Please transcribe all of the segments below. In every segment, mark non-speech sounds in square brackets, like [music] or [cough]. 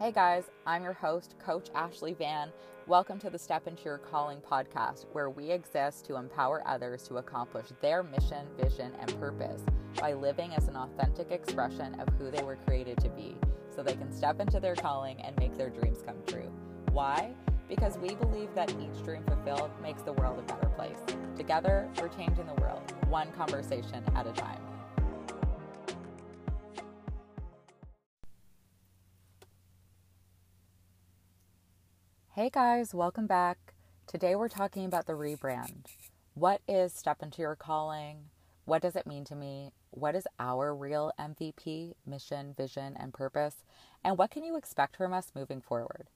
Hey guys, I'm your host, Coach Ashley Van. Welcome to the Step Into Your Calling podcast, where we exist to empower others to accomplish their mission, vision, and purpose by living as an authentic expression of who they were created to be so they can step into their calling and make their dreams come true. Why? Because we believe that each dream fulfilled makes the world a better place. Together, we're changing the world, one conversation at a time. Hey guys, welcome back. Today we're talking about the rebrand. What is Step Into Your Calling? What does it mean to me? What is our real MVP, mission, vision, and purpose? And what can you expect from us moving forward?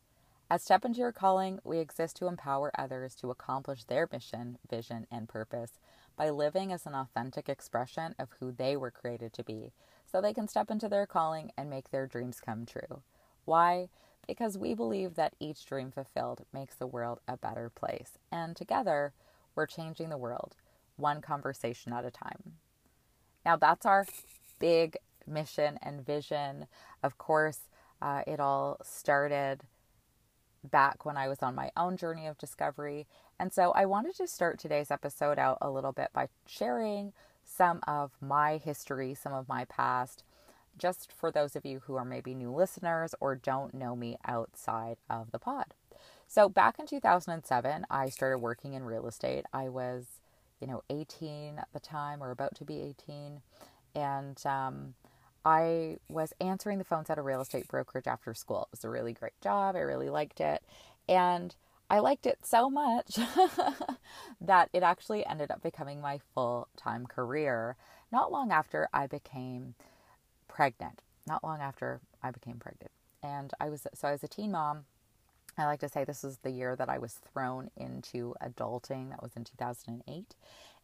At Step Into Your Calling, we exist to empower others to accomplish their mission, vision, and purpose by living as an authentic expression of who they were created to be so they can step into their calling and make their dreams come true. Why? Because we believe that each dream fulfilled makes the world a better place. And together, we're changing the world, one conversation at a time. Now, that's our big mission and vision. Of course, uh, it all started back when I was on my own journey of discovery. And so I wanted to start today's episode out a little bit by sharing some of my history, some of my past, just for those of you who are maybe new listeners or don't know me outside of the pod. So, back in 2007, I started working in real estate. I was, you know, 18 at the time or about to be 18. And um, I was answering the phones at a real estate brokerage after school. It was a really great job. I really liked it. And I liked it so much [laughs] that it actually ended up becoming my full time career not long after I became pregnant, not long after I became pregnant. And I was, so I was a teen mom. I like to say this is the year that I was thrown into adulting. That was in 2008.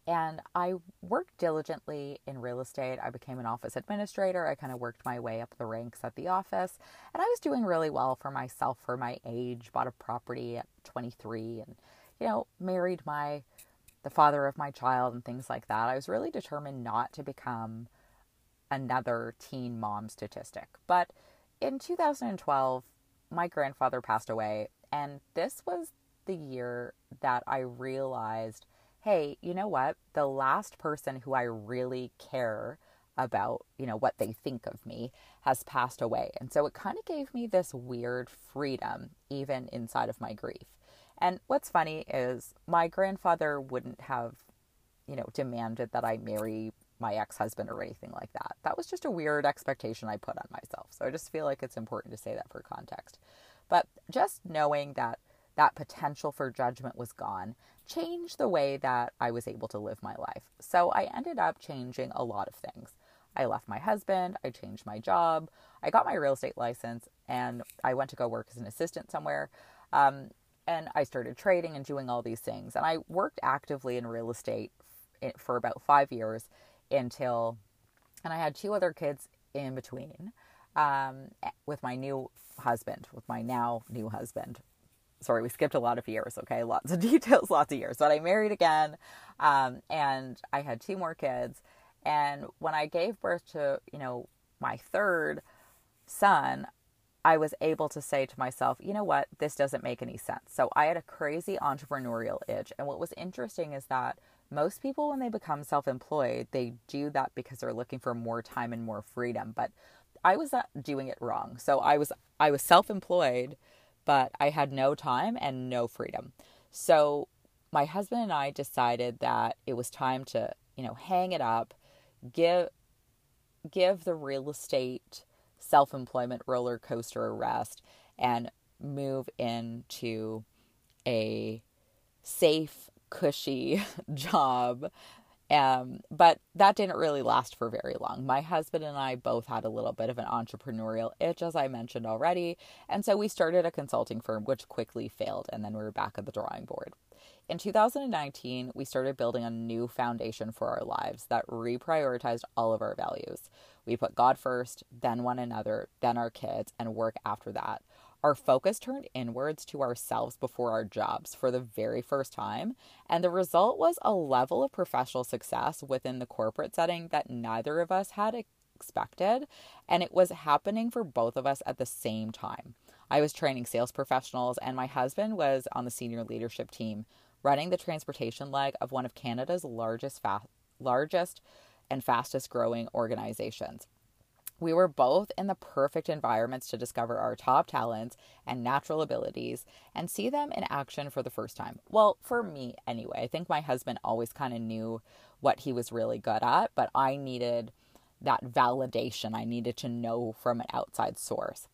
And I worked diligently in real estate. I became an office administrator. I kind of worked my way up the ranks at the office. And I was doing really well for myself for my age. Bought a property at 23 and, you know, married my, the father of my child and things like that. I was really determined not to become another teen mom statistic. But in 2012, my grandfather passed away, and this was the year that I realized hey, you know what? The last person who I really care about, you know, what they think of me has passed away. And so it kind of gave me this weird freedom, even inside of my grief. And what's funny is my grandfather wouldn't have, you know, demanded that I marry my ex husband or anything like that. That was just a weird expectation I put on myself. So I just feel like it's important to say that for context. But just knowing that that potential for judgment was gone changed the way that I was able to live my life. So I ended up changing a lot of things. I left my husband, I changed my job, I got my real estate license, and I went to go work as an assistant somewhere. Um, and I started trading and doing all these things. And I worked actively in real estate for about five years until, and I had two other kids in between um, with my new husband, with my now new husband. Sorry, we skipped a lot of years, okay? Lots of [laughs] details, lots of years. But I married again um, and I had two more kids. And when I gave birth to, you know, my third son, I was able to say to myself, you know what, this doesn't make any sense. So I had a crazy entrepreneurial itch. And what was interesting is that most people when they become self-employed they do that because they're looking for more time and more freedom but i was doing it wrong. So i was i was self-employed but i had no time and no freedom. So my husband and i decided that it was time to you know hang it up give give the real estate self-employment roller coaster a rest and move into a safe cushy [laughs] job. Um, but that didn't really last for very long. My husband and I both had a little bit of an entrepreneurial itch, as I mentioned already. And so we started a consulting firm, which quickly failed. And then we were back at the drawing board. In 2019, we started building a new foundation for our lives that reprioritized all of our values. We put God first, then one another, then our kids, and work after that our focus turned inwards to ourselves before our jobs for the very first time, and the result was a level of professional success within the corporate setting that neither of us had expected. And it was happening for both of us at the same time. I was training sales professionals, and my husband was on the senior leadership team running the transportation leg of one of Canada's largest, fa- largest and fastest growing organizations. We were both in the perfect environments to discover our top talents and natural abilities and see them in action for the first time. Well, for me anyway, I think my husband always kind of knew what he was really good at, but I needed that validation. I needed to know from an outside source.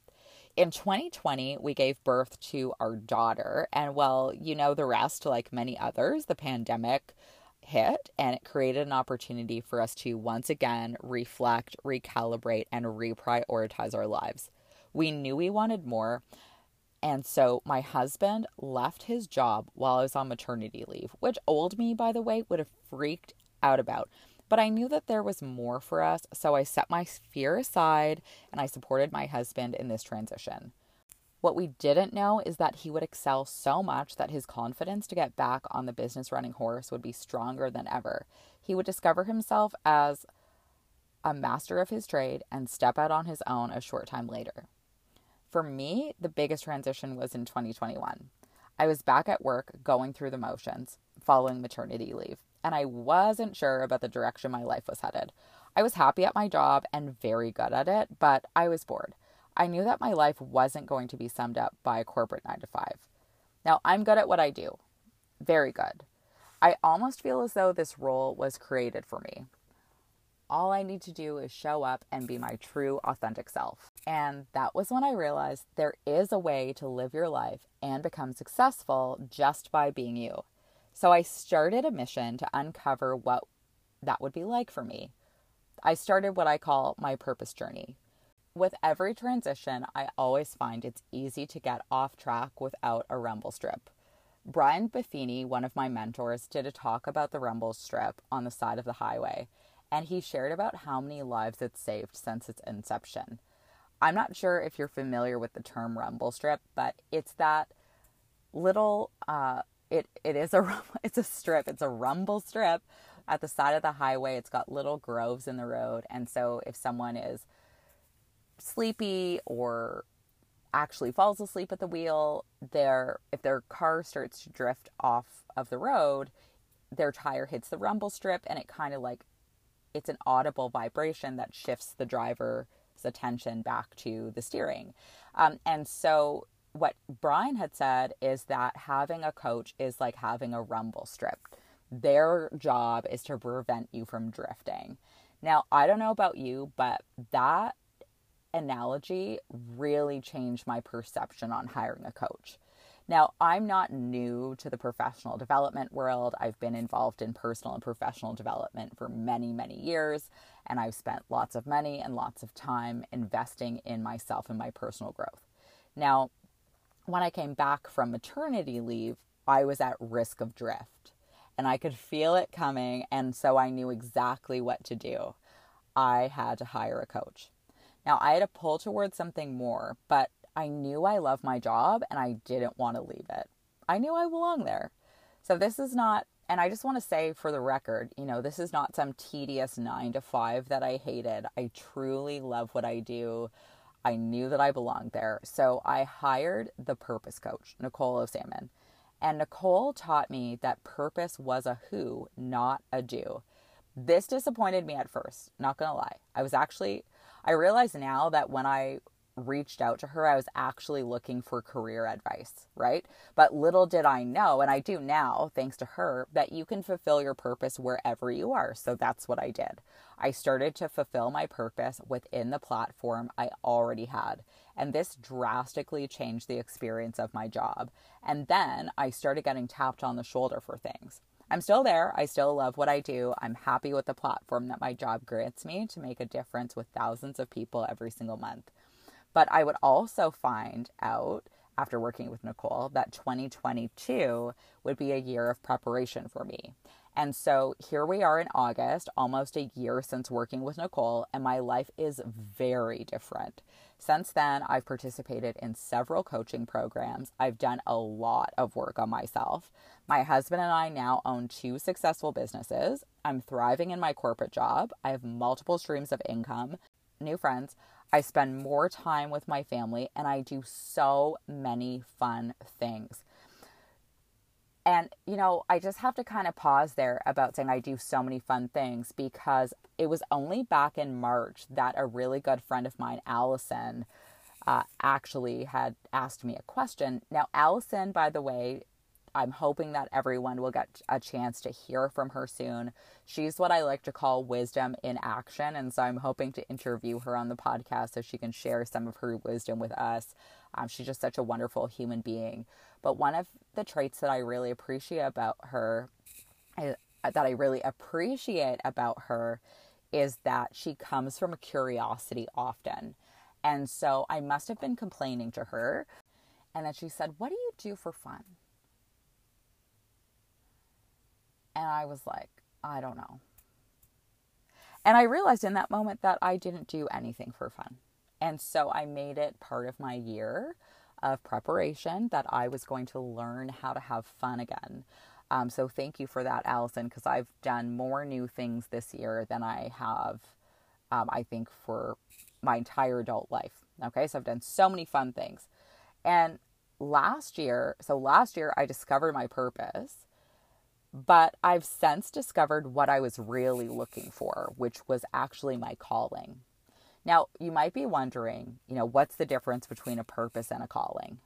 In 2020, we gave birth to our daughter, and well, you know the rest, like many others, the pandemic hit and it created an opportunity for us to once again reflect, recalibrate, and reprioritize our lives. We knew we wanted more. And so my husband left his job while I was on maternity leave, which old me, by the way, would have freaked out about. But I knew that there was more for us, so I set my fear aside and I supported my husband in this transition. What we didn't know is that he would excel so much that his confidence to get back on the business running horse would be stronger than ever. He would discover himself as a master of his trade and step out on his own a short time later. For me, the biggest transition was in 2021. I was back at work going through the motions following maternity leave, and I wasn't sure about the direction my life was headed. I was happy at my job and very good at it, but I was bored. I knew that my life wasn't going to be summed up by a corporate nine to five. Now, I'm good at what I do, very good. I almost feel as though this role was created for me. All I need to do is show up and be my true, authentic self. And that was when I realized there is a way to live your life and become successful just by being you. So I started a mission to uncover what that would be like for me. I started what I call my purpose journey. With every transition, I always find it's easy to get off track without a rumble strip. Brian Buffini, one of my mentors, did a talk about the rumble strip on the side of the highway, and he shared about how many lives it's saved since its inception. I'm not sure if you're familiar with the term rumble strip, but it's that little uh, it it is a [laughs] it's a strip, it's a rumble strip at the side of the highway. It's got little groves in the road, and so if someone is sleepy or actually falls asleep at the wheel, their if their car starts to drift off of the road, their tire hits the rumble strip and it kind of like it's an audible vibration that shifts the driver's attention back to the steering. Um, and so what Brian had said is that having a coach is like having a rumble strip. Their job is to prevent you from drifting. Now, I don't know about you, but that analogy really changed my perception on hiring a coach. Now, I'm not new to the professional development world. I've been involved in personal and professional development for many, many years, and I've spent lots of money and lots of time investing in myself and my personal growth. Now, when I came back from maternity leave, I was at risk of drift and I could feel it coming, and so I knew exactly what to do. I had to hire a coach. Now, I had to pull towards something more, but I knew I loved my job and I didn't want to leave it. I knew I belonged there. So, this is not, and I just want to say for the record, you know, this is not some tedious nine to five that I hated. I truly love what I do. I knew that I belonged there. So, I hired the purpose coach, Nicole O'Salmon. And Nicole taught me that purpose was a who, not a do. This disappointed me at first, not gonna lie. I was actually I realize now that when I reached out to her, I was actually looking for career advice, right? But little did I know, and I do now, thanks to her, that you can fulfill your purpose wherever you are. So that's what I did. I started to fulfill my purpose within the platform I already had. And this drastically changed the experience of my job. And then I started getting tapped on the shoulder for things. I'm still there. I still love what I do. I'm happy with the platform that my job grants me to make a difference with thousands of people every single month. But I would also find out after working with Nicole that 2022 would be a year of preparation for me. And so here we are in August, almost a year since working with Nicole, and my life is very different. Since then, I've participated in several coaching programs. I've done a lot of work on myself. My husband and I now own two successful businesses. I'm thriving in my corporate job. I have multiple streams of income. new friends. I spend more time with my family and I do so many fun things. And, you know, I just have to kind of pause there about saying I do so many fun things because it was only back in March that a really good friend of mine, Allison, uh, actually had asked me a question. Now, Allison, by the way, I'm hoping that everyone will get a chance to hear from her soon. She's what I like to call wisdom in action. And so I'm hoping to interview her on the podcast so she can share some of her wisdom with us. Um, she's just such a wonderful human being. But one of the traits that I really appreciate about her, that I really appreciate about her, is that she comes from a curiosity often. And so I must have been complaining to her. And then she said, What do you do for fun? And I was like, I don't know. And I realized in that moment that I didn't do anything for fun. And so I made it part of my year of preparation that I was going to learn how to have fun again. Um, so thank you for that, Allison, because I've done more new things this year than I have, um, I think, for my entire adult life. Okay, so I've done so many fun things. And last year, so last year I discovered my purpose, but I've since discovered what I was really looking for, which was actually my calling. Now, you might be wondering, you know, what's the difference between a purpose and a calling?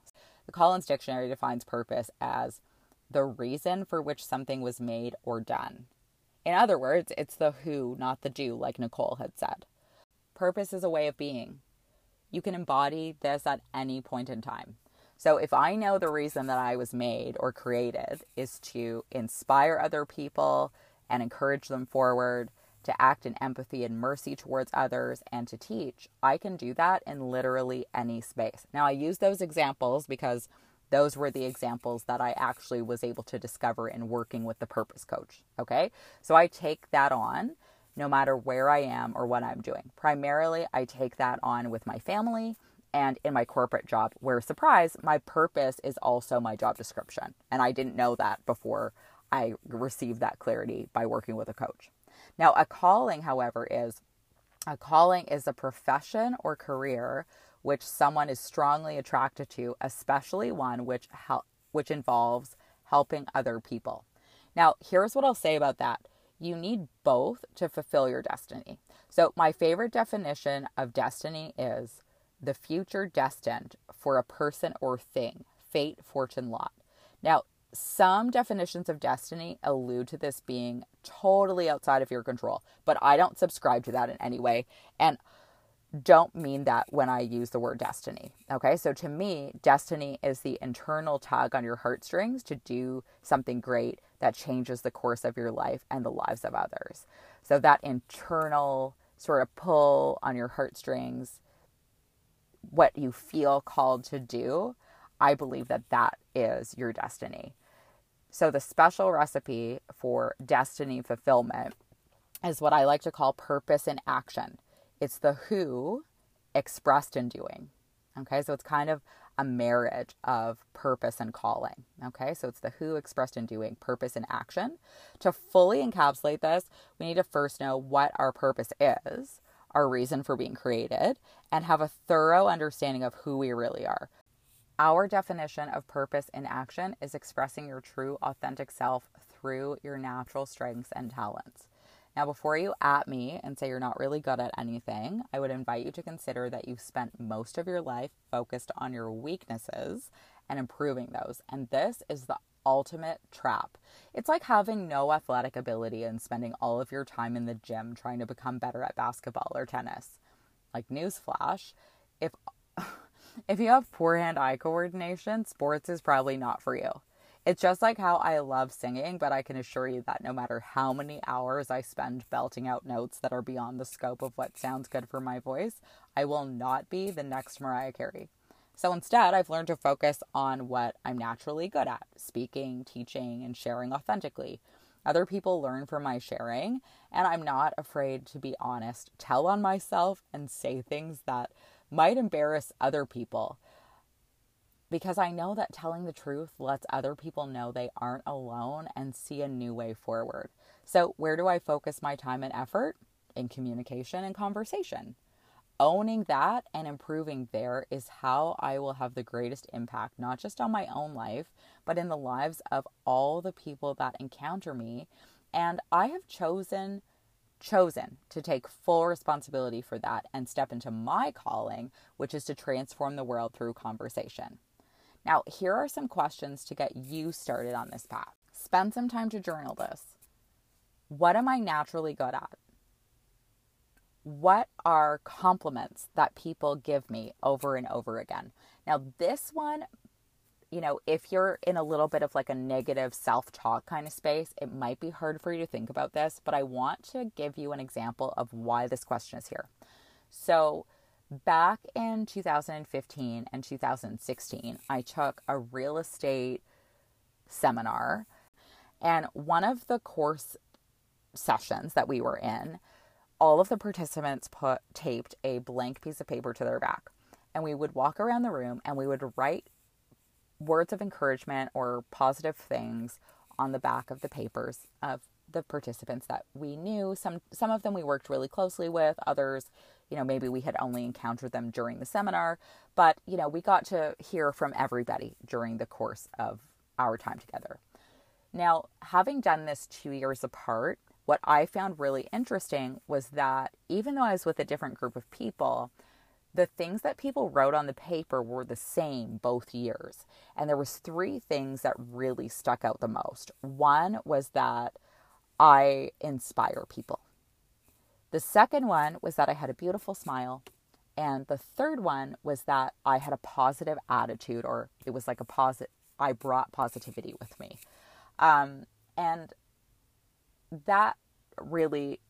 The Collins Dictionary defines purpose as the reason for which something was made or done. In other words, it's the who, not the do, like Nicole had said. Purpose is a way of being. You can embody this at any point in time. So, if I know the reason that I was made or created is to inspire other people and encourage them forward, to act in empathy and mercy towards others, and to teach, I can do that in literally any space. Now, I use those examples because those were the examples that I actually was able to discover in working with the purpose coach. Okay. So I take that on no matter where I am or what I'm doing. Primarily, I take that on with my family and in my corporate job, where surprise, my purpose is also my job description. And I didn't know that before I received that clarity by working with a coach. Now, a calling, however, is a calling is a profession or career which someone is strongly attracted to, especially one which hel- which involves helping other people. Now, here's what I'll say about that. You need both to fulfill your destiny. So, my favorite definition of destiny is the future destined for a person or thing, fate, fortune, lot. Now, some definitions of destiny allude to this being totally outside of your control, but I don't subscribe to that in any way and don't mean that when I use the word destiny. Okay, so to me, destiny is the internal tug on your heartstrings to do something great that changes the course of your life and the lives of others. So that internal sort of pull on your heartstrings, what you feel called to do, I believe that that is your destiny. So, the special recipe for destiny fulfillment is what I like to call purpose in action. It's the who expressed in doing. Okay, so it's kind of a marriage of purpose and calling. Okay, so it's the who expressed in doing, purpose and action. To fully encapsulate this, we need to first know what our purpose is, our reason for being created, and have a thorough understanding of who we really are. Our definition of purpose in action is expressing your true, authentic self through your natural strengths and talents. Now, before you at me and say you're not really good at anything, I would invite you to consider that you've spent most of your life focused on your weaknesses and improving those. And this is the ultimate trap. It's like having no athletic ability and spending all of your time in the gym trying to become better at basketball or tennis. Like, newsflash, if [laughs] if you have poor hand eye coordination, sports is probably not for you. It's just like how I love singing, but I can assure you that no matter how many hours I spend belting out notes that are beyond the scope of what sounds good for my voice, I will not be the next Mariah Carey. So instead, I've learned to focus on what I'm naturally good at speaking, teaching, and sharing authentically. Other people learn from my sharing, and I'm not afraid to be honest, tell on myself, and say things that might embarrass other people because I know that telling the truth lets other people know they aren't alone and see a new way forward. So, where do I focus my time and effort? In communication and conversation. Owning that and improving there is how I will have the greatest impact, not just on my own life, but in the lives of all the people that encounter me. And I have chosen chosen to take full responsibility for that and step into my calling, which is to transform the world through conversation. Now, here are some questions to get you started on this path. Spend some time to journal this. What am I naturally good at? What are compliments that people give me over and over again? Now, this one you know, if you're in a little bit of like a negative self talk kind of space, it might be hard for you to think about this, but I want to give you an example of why this question is here. So, back in 2015 and 2016, I took a real estate seminar, and one of the course sessions that we were in, all of the participants put taped a blank piece of paper to their back and we would walk around the room and we would write words of encouragement or positive things on the back of the papers of the participants that we knew. Some some of them we worked really closely with, others, you know, maybe we had only encountered them during the seminar, but you know, we got to hear from everybody during the course of our time together. Now, having done this 2 years apart, what I found really interesting was that even though I was with a different group of people, the things that people wrote on the paper were the same both years. And there was three things that really stuck out the most. One was that i inspire people. The second one was that i had a beautiful smile. And the third one was that i had a positive attitude or it was like a positive i brought positivity with me. Um, and that really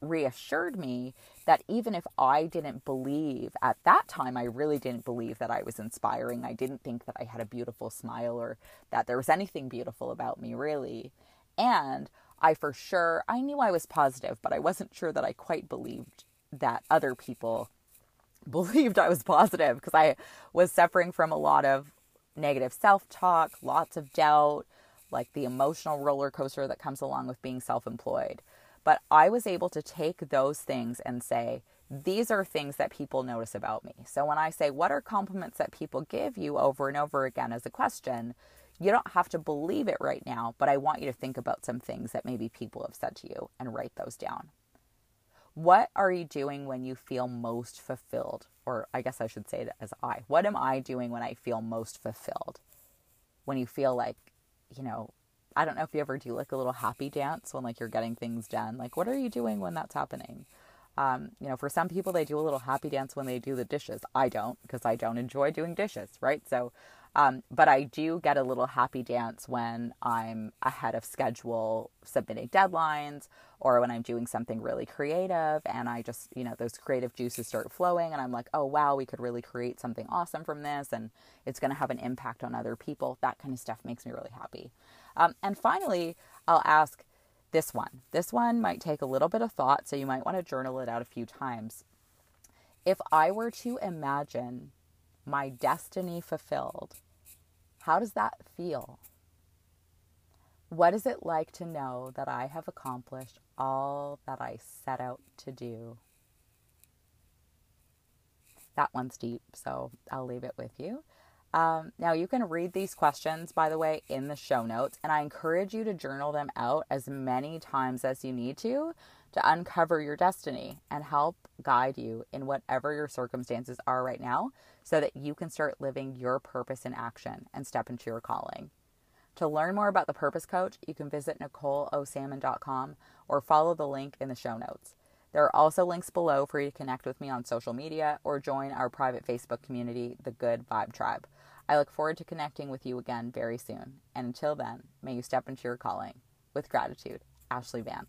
reassured me that even if I didn't believe at that time, I really didn't believe that I was inspiring. I didn't think that I had a beautiful smile or that there was anything beautiful about me, really. And I for sure, I knew I was positive, but I wasn't sure that I quite believed that other people [laughs] believed I was positive because I was suffering from a lot of negative self talk, lots of doubt, like the emotional roller coaster that comes along with being self employed. But I was able to take those things and say, these are things that people notice about me. So when I say, what are compliments that people give you over and over again as a question, you don't have to believe it right now, but I want you to think about some things that maybe people have said to you and write those down. What are you doing when you feel most fulfilled? Or I guess I should say it as I. What am I doing when I feel most fulfilled? When you feel like, you know, I don't know if you ever do like a little happy dance when like you're getting things done. Like, what are you doing when that's happening? Um, you know, for some people, they do a little happy dance when they do the dishes. I don't because I don't enjoy doing dishes, right? So, um, but I do get a little happy dance when I'm ahead of schedule submitting deadlines or when I'm doing something really creative and I just, you know, those creative juices start flowing and I'm like, oh, wow, we could really create something awesome from this and it's going to have an impact on other people. That kind of stuff makes me really happy. Um, and finally, I'll ask this one. This one might take a little bit of thought, so you might want to journal it out a few times. If I were to imagine my destiny fulfilled, how does that feel? What is it like to know that I have accomplished all that I set out to do? That one's deep, so I'll leave it with you. Um, now, you can read these questions, by the way, in the show notes, and I encourage you to journal them out as many times as you need to to uncover your destiny and help guide you in whatever your circumstances are right now so that you can start living your purpose in action and step into your calling. To learn more about the Purpose Coach, you can visit NicoleOSalmon.com or follow the link in the show notes. There are also links below for you to connect with me on social media or join our private Facebook community, the Good Vibe Tribe. I look forward to connecting with you again very soon. And until then, may you step into your calling. With gratitude, Ashley Van.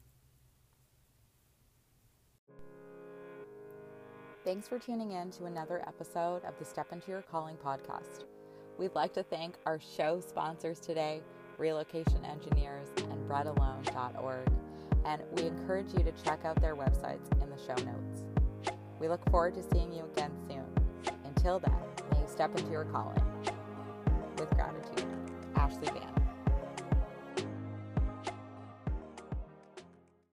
Thanks for tuning in to another episode of the Step Into Your Calling podcast. We'd like to thank our show sponsors today, Relocation Engineers and BreadAlone.org, and we encourage you to check out their websites in the show notes. We look forward to seeing you again soon. Until then, may you step into your calling with gratitude. Ashley Van.